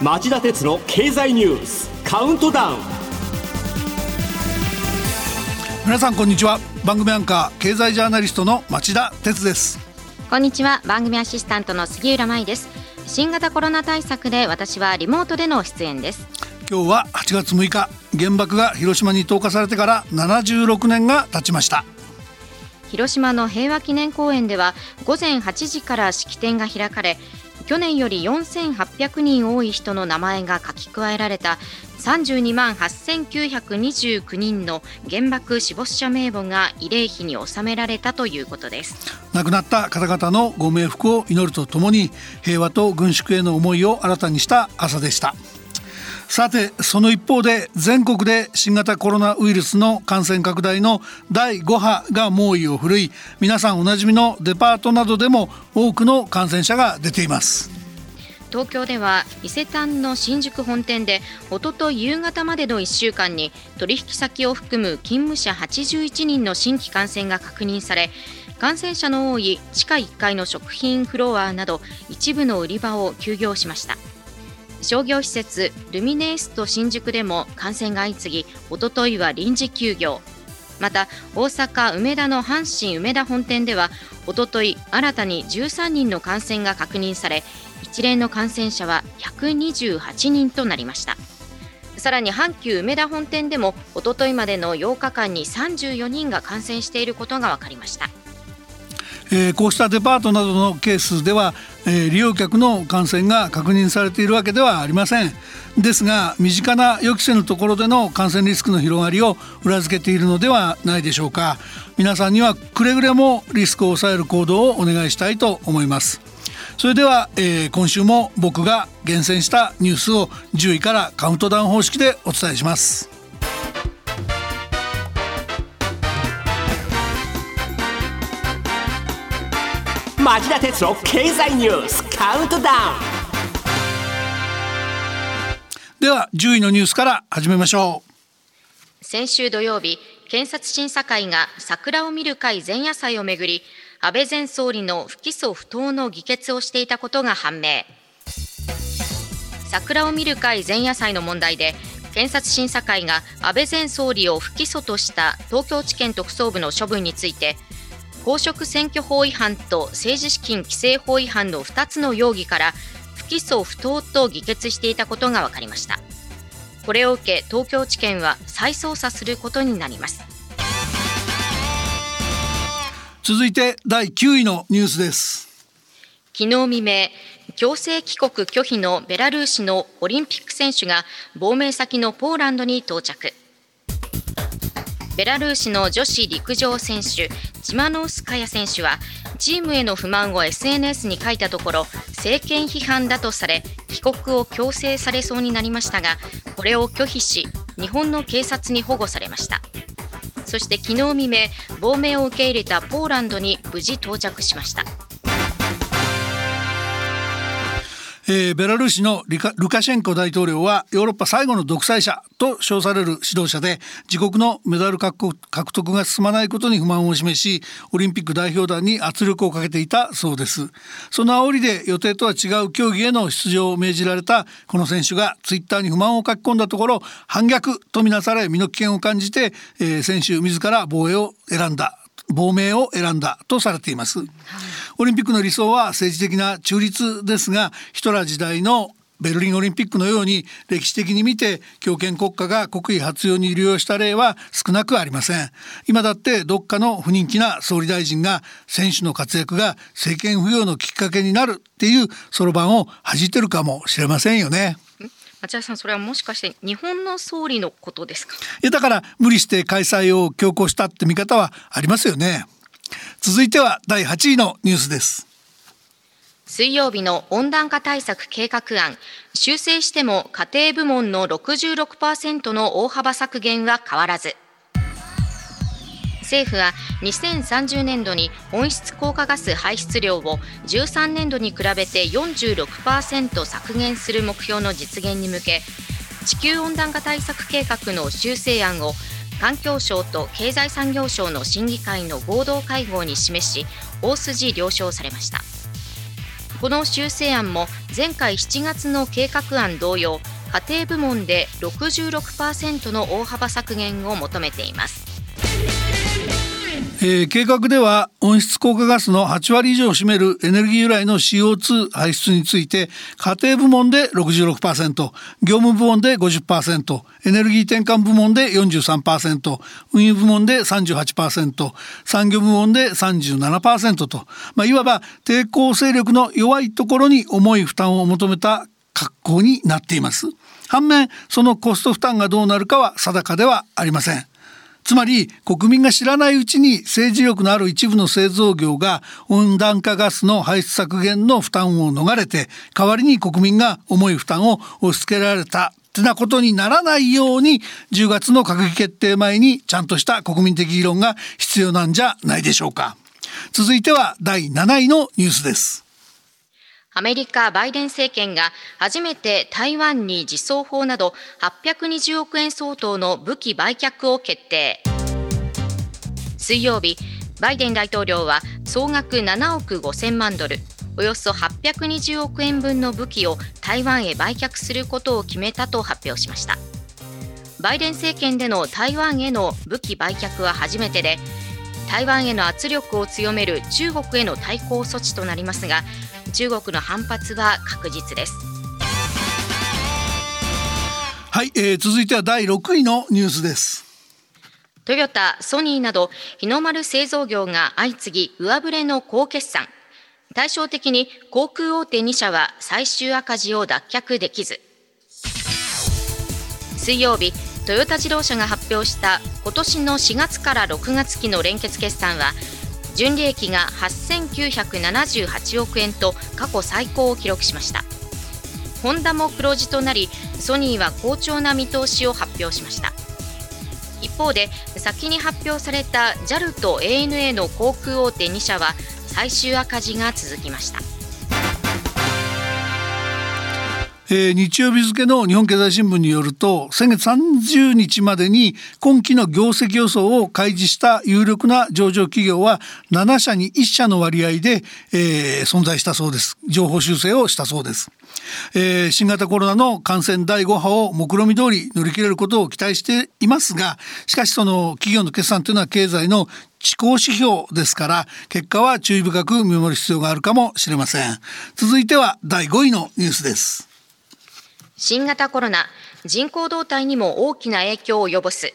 町田鉄の経済ニュースカウントダウン。皆さんこんにちは。番組アンカー経済ジャーナリストの町田鉄です。こんにちは。番組アシスタントの杉浦舞です。新型コロナ対策で私はリモートでの出演です。今日は8月6日原爆が広島に投下されてから76年が経ちました。広島の平和記念公園では午前8時から式典が開かれ去年より4800人多い人の名前が書き加えられた32万8929人の原爆死没者名簿が慰霊碑に収められたということです。亡くなった方々のご冥福を祈るとともに平和と軍縮への思いを新たにした朝でしたさてその一方で全国で新型コロナウイルスの感染拡大の第5波が猛威を振るい皆さんおなじみのデパートなどでも多くの感染者が出ています。東京では伊勢丹の新宿本店でおととい夕方までの1週間に取引先を含む勤務者81人の新規感染が確認され感染者の多い地下1階の食品フロアなど一部の売り場を休業しました。商業施設ルミネースト新宿でも感染が相次ぎおとといは臨時休業。また大阪梅田の阪神梅田本店ではおととい新たに13人の感染が確認され一連の感染者は128人となりました。さらに阪急梅田本店でもおとといまでの8日間に34人が感染していることが分かりました。えー、こうしたデパートなどのケースでは、えー、利用客の感染が確認されているわけではありません。ですが身近な予期せぬところでの感染リスクの広がりを裏付けているのではないでしょうか。皆さんにはくれぐれもリスクを抑える行動をお願いしたいと思います。それでは、えー、今週も僕が厳選したニュースを10位からカウントダウン方式でお伝えします。町田鉄の経済ニュースカウントダウン。では10位のニュースから始めましょう。先週土曜日検察審査会が桜を見る会前夜祭をめぐり安倍前総理の不起訴不当の議決をしていたことが判明。桜を見る会前夜祭の問題で検察審査会が安倍前総理を不起訴とした東京地検特捜部の処分について公職選挙法違反と政治資金規正法違反の2つの容疑から不起訴不当と議決していたことが分かりました。これを受け東京地検は再捜査することになります。続いて第9位のニュースです。昨日未明強制帰国拒否のベラルーシのオリンピック選手が亡命先のポーランドに到着ベラルーシの女子陸上選手チマノウスカヤ選手はチームへの不満を SNS に書いたところ政権批判だとされ帰国を強制されそうになりましたがこれを拒否し日本の警察に保護されました。そして昨日未明亡命を受け入れたポーランドに無事到着しました。えー、ベラルーシのルカシェンコ大統領はヨーロッパ最後の独裁者と称される指導者で自国のメダル獲得が進まないことに不満を示しオリンピック代表団に圧力をかけていたそうです。その煽りで予定とは違う競技への出場を命じられたこの選手がツイッターに不満を書き込んだところ反逆とみなされ身の危険を感じて、えー、選手自ら防衛を選んだ。亡命を選んだとされています、はい、オリンピックの理想は政治的な中立ですがヒトラー時代のベルリンオリンピックのように歴史的に見て強権国家が国威発揚に利用した例は少なくありません。今だってどっかの不人気な総理大臣が選手の活躍が政権浮揚のきっかけになるっていうそろばんを弾いてるかもしれませんよね。町田さんそれはもしかして日本の総理のことですか？いやだから無理して開催を強行したって見方はありますよね。続いては第8位のニュースです。水曜日の温暖化対策計画案。修正しても家庭部門の66%の大幅削減は変わらず政府は2030年度に温室効果ガス排出量を13年度に比べて46%削減する目標の実現に向け地球温暖化対策計画の修正案を環境省と経済産業省の審議会の合同会合に示し大筋了承されました。この修正案も前回7月の計画案同様家庭部門で66%の大幅削減を求めています。えー、計画では温室効果ガスの8割以上を占めるエネルギー由来の CO2 排出について家庭部門で66%業務部門で50%エネルギー転換部門で43%運輸部門で38%産業部門で37%と、まあ、いわば抵抗勢力の弱いところに重い負担を求めた格好になっています。反面そのコスト負担がどうなるかは定かではありません。つまり国民が知らないうちに政治力のある一部の製造業が温暖化ガスの排出削減の負担を逃れて代わりに国民が重い負担を押し付けられたってなことにならないように10月の閣議決定前にちゃんとした国民的議論が必要なんじゃないでしょうか。続いては第7位のニュースです。アメリカ・バイデン政権が初めて台湾に自走砲など820億円相当の武器売却を決定。水曜日バイデン大統領は総額7億5000万ドルおよそ820億円分の武器を台湾へ売却することを決めたと発表しました。バイデン政権での台湾への武器売却は初めてで台湾への圧力を強める中国への対抗措置となりますが中国の反発は確実です。はい、えー、続いては第6位のニュースです。トヨタ、ソニーなど日の丸製造業が相次ぎ上振れの高決算。対照的に航空大手2社は最終赤字を脱却できず。水曜日トヨタ自動車が発表した今年の4月から6月期の連結決算は純利益が8978億円と過去最高を記録しました。ホンダも黒字となりソニーは好調な見通しを発表しました。一方で先に発表された JAL と ANA の航空大手2社は最終赤字が続きました。えー、日曜日付の日本経済新聞によると先月30日までに今期の業績予想を開示した有力な上場企業は7社に1社の割合で、えー、存在したそうです。情報修正をしたそうです、えー、新型コロナの感染第5波を目論見通り乗り切れることを期待していますがしかしその企業の決算というのは経済の地高指標ですから結果は注意深く見守る必要があるかもしれません。続いては第5位のニュースです。新型コロナ人口動態にも大きな影響を及ぼす。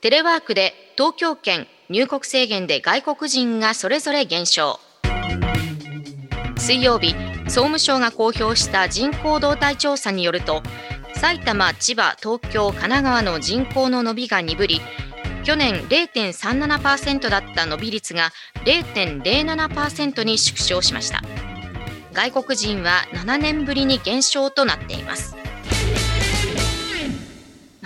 テレワークで東京圏入国制限で外国人がそれぞれ減少。水曜日総務省が公表した人口動態調査によると埼玉、千葉、東京、神奈川の人口の伸びが鈍り去年0.37%だった伸び率が0.07%に縮小しました。外国人は7年ぶりに減少となっています。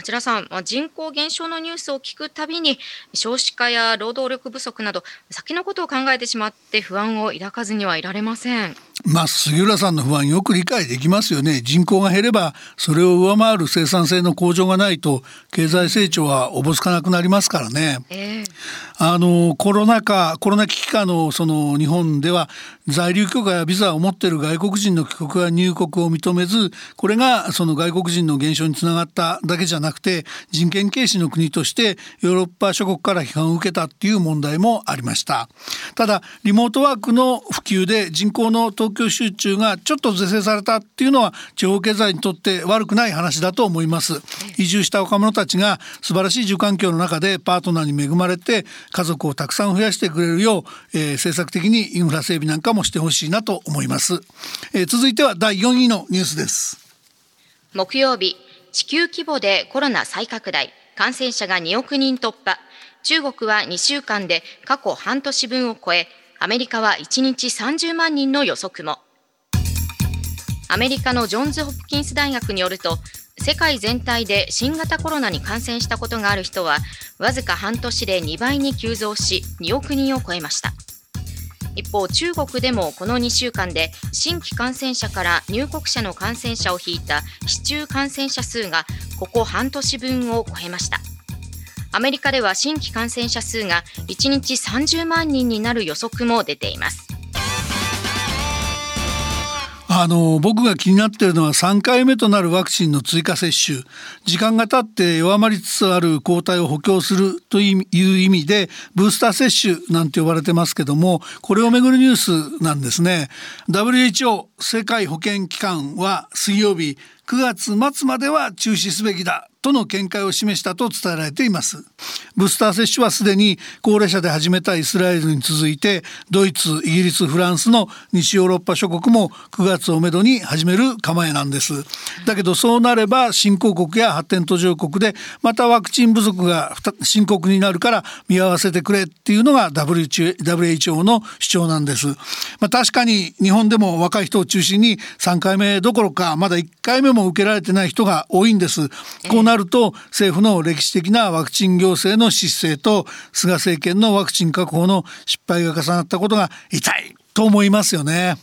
町田さん、まあ、人口減少のニュースを聞くたびに少子化や労働力不足など先のことを考えてしまって不安を抱かずにはいられません。まあ杉浦さんの不安よく理解できますよね。人口が減ればそれを上回る生産性の向上がないと経済成長はおぼつかなくなりますからね、えー、あのコロナ禍コロナ危機下のその日本では在留許可やビザを持っている外国人の帰国や入国を認めずこれがその外国人の減少につながっただけじゃなくて人権軽視の国としてヨーロッパ諸国から批判を受けたっていう問題もありました。ただリモートワークの普及で人口の東東京集中がちょっと是正されたっていうのは地方経済にとって悪くない話だと思います。移住した若者たちが素晴らしい住環境の中でパートナーに恵まれて家族をたくさん増やしてくれるよう、えー、政策的にインフラ整備なんかもしてほしいなと思います、えー、続いては第4位のニュースです。木曜日地球規模でコロナ再拡大。感染者が2億人突破。中国は2週間で過去半年分を超えアメリカは1日30万人の予測も。アメリカのジョンズ・ホプキンス大学によると世界全体で新型コロナに感染したことがある人はわずか半年で2倍に急増し2億人を超えました。一方中国でもこの2週間で新規感染者から入国者の感染者を引いた市中感染者数がここ半年分を超えました。アメリカでは新規感染者数が1日30万人になる予測も出ています。あの僕が気になっているのは3回目となるワクチンの追加接種。時間が経って弱まりつつある抗体を補強するという意味でブースター接種なんて呼ばれてますけどもこれをめぐるニュースなんですね。WHO 世界保健機関は水曜日9月末までは中止すべきだとの見解を示したと伝えられています。ブースター接種はすでに高齢者で始めたイスラエルに続いてドイツイギリスフランスの西ヨーロッパ諸国も9月をめどに始める構えなんです。だけどそうなれば新興国や発展途上国でまたワクチン不足が深刻になるから見合わせてくれっていうのが WHO の主張なんです、まあ、確かに日本でも若い人を中心に3回目どころかまだ1回目も受けられてない人が多いんです。こうなると政府の歴史的なワクチン行政の失勢と菅政権のワクチン確保の失敗が重なったことが痛いと思いますよね。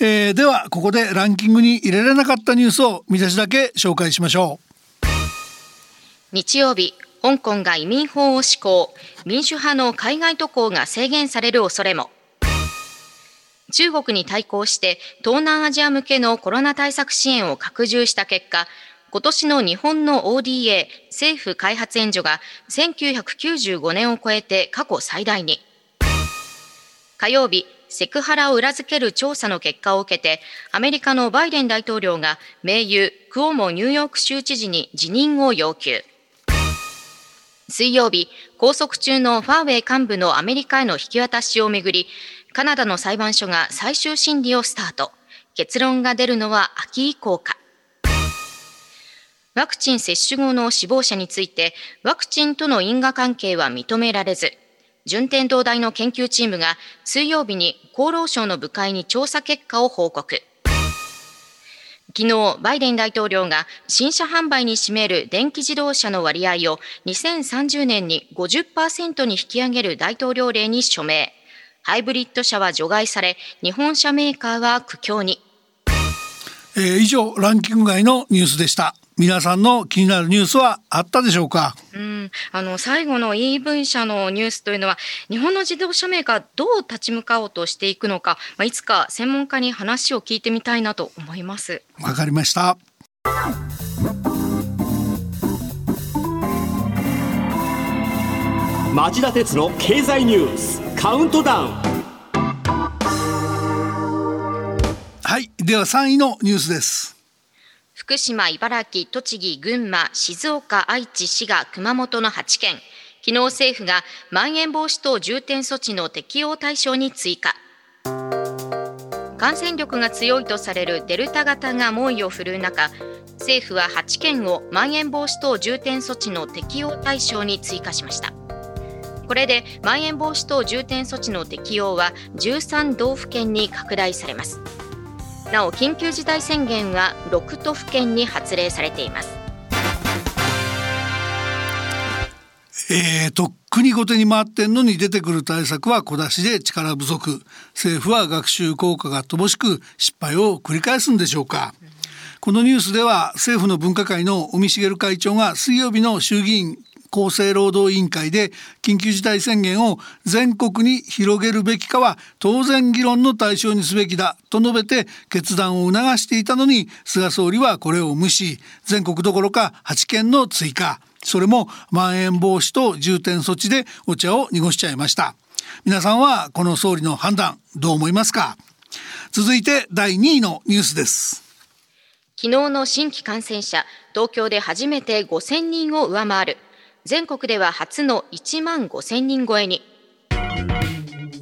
えー、ではここでランキングに入れられなかったニュースを見出しだけ紹介しましょう日曜日香港が移民法を施行民主派の海外渡航が制限される恐れも中国に対抗して東南アジア向けのコロナ対策支援を拡充した結果今年の日本の ODA 政府開発援助が1995年を超えて過去最大に。火曜日セクハラを裏付ける調査の結果を受けてアメリカのバイデン大統領が盟友クオモニューヨーク州知事に辞任を要求。水曜日拘束中のファーウェイ幹部のアメリカへの引き渡しをめぐりカナダの裁判所が最終審理をスタート。結論が出るのは秋以降か。ワクチン接種後の死亡者について、ワクチンとの因果関係は認められず、順天堂大の研究チームが水曜日に厚労省の部会に調査結果を報告。昨日、バイデン大統領が新車販売に占める電気自動車の割合を2030年に50%に引き上げる大統領令に署名。ハイブリッド車は除外され、日本車メーカーは苦境に。えー、以上、ランキング外のニュースでした。皆さんの気になるニュースはあったでしょうか？うん、あの最後の EV 車のニュースというのは日本の自動車メーカーどう立ち向かおうとしていくのか、まあ、いつか専門家に話を聞いてみたいなと思います。わかりました。町田鉄の経済ニュースカウントダウンはいでは3位のニュースです福島、茨城、栃木、群馬、静岡、愛知、滋賀、熊本の8県、昨日政府がまん延防止等重点措置の適用対象に追加。感染力が強いとされるデルタ型が猛威を振るう中、政府は8県をまん延防止等重点措置の適用対象に追加しました。これでまん延防止等重点措置の適用は13道府県に拡大されます。なお緊急事態宣言は6都府県に発令されています。えー、とっくに後手に回ってんのに出てくる対策は小出しで力不足。政府は学習効果が乏しく失敗を繰り返すんでしょうか、このニュースでは政府の分科会の尾身茂会長が水曜日の衆議院厚生労働委員会で緊急事態宣言を全国に広げるべきかは当然議論の対象にすべきだと述べて決断を促していたのに菅総理はこれを無視。全国どころか8県の追加。それもまん延防止と重点措置でお茶を濁しちゃいました。皆さんはこの総理の判断どう思いますか？続いて第2位のニュースです。昨日の新規感染者東京で初めて5000人を上回る。全国では初の1万5000人超えに。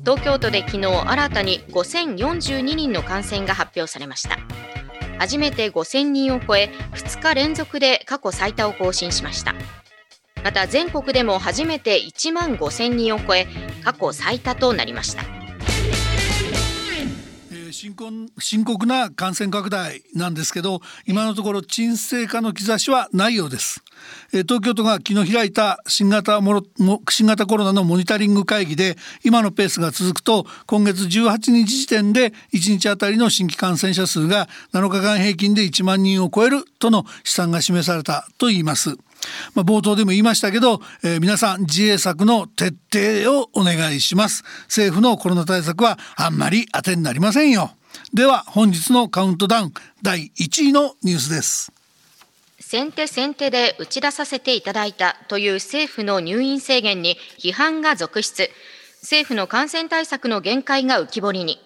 東京都で昨日新たに5042人の感染が発表されました。初めて5000人を超え2日連続で過去最多を更新しました。また全国でも初めて1万5000人を超え過去最多となりました。深刻深刻な感染拡大なんですけど今のところ沈静化の兆しはないようです、え東京都が昨日開いた新型もろ新型コロナのモニタリング会議で今のペースが続くと今月18日時点で1日あたりの新規感染者数が7日間平均で1万人を超えるとの試算が示されたといいます。まあ、冒頭でも言いましたけど、えー、皆さん自衛策の徹底をお願いします。政府のコロナ対策はあんまり当てになりませんよ。では本日のカウントダウン第1位のニュースです。先手先手で打ち出させていただいたという政府の入院制限に批判が続出。政府の感染対策の限界が浮き彫りに。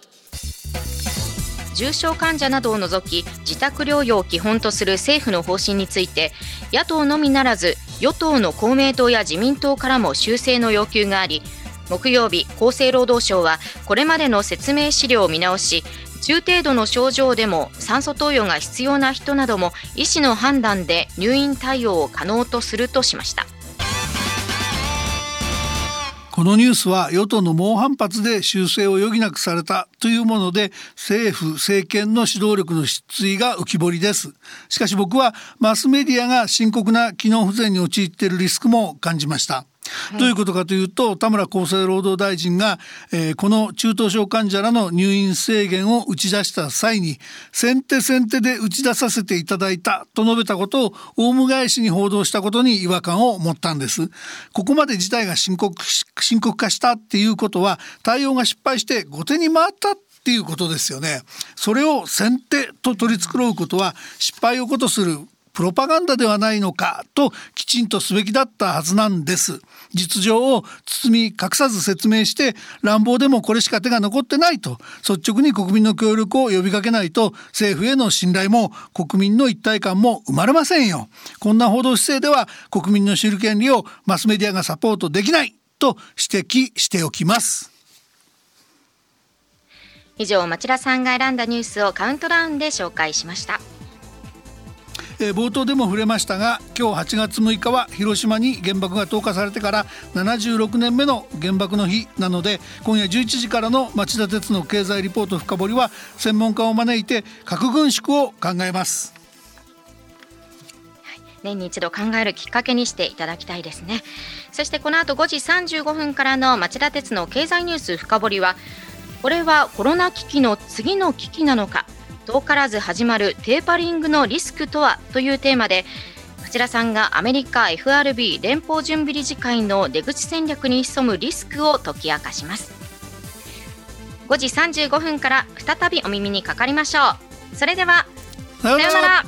重症患者などを除き自宅療養を基本とする政府の方針について野党のみならず与党の公明党や自民党からも修正の要求があり木曜日厚生労働省はこれまでの説明資料を見直し中程度の症状でも酸素投与が必要な人なども医師の判断で入院対応を可能とするとしました。このニュースは与党の猛反発で修正を余儀なくされたというもので政府政権の指導力の失墜が浮き彫りです。しかし僕はマスメディアが深刻な機能不全に陥っているリスクも感じました。どういうことかというと田村厚生労働大臣が、えー、この中等症患者らの入院制限を打ち出した際に先手先手で打ち出させていただいたと述べたことをオウム返しに報道したことに違和感を持ったんです。ここまで事態が深刻深刻化したっていうことは対応が失敗して後手に回ったっていうことですよね。それを先手と取り繕うことは失敗をことするプロパガンダではないのかときちんとすべきだったはずなんです。実情を包み隠さず説明して乱暴でもこれしか手が残ってないと率直に国民の協力を呼びかけないと政府への信頼も国民の一体感も生まれませんよ。こんな報道姿勢では国民の知る権利をマスメディアがサポートできないと指摘しておきます。以上町田さんが選んだニュースをカウントダウンで紹介しました。えー、冒頭でも触れましたが今日8月6日は広島に原爆が投下されてから76年目の原爆の日なので今夜11時からの町田鉄の経済リポート深掘りは専門家を招いて核軍縮を考えます。年に一度考えるきっかけにしていただきたいですねそしてこの後5時35分からの町田鉄の経済ニュース深掘りはこれはコロナ危機の次の危機なのか遠からず始まるテーパリングのリスクとはというテーマで町田さんがアメリカ FRB 連邦準備理事会の出口戦略に潜むリスクを解き明かします。5時35分から再びお耳にかかりましょう。それではさようなら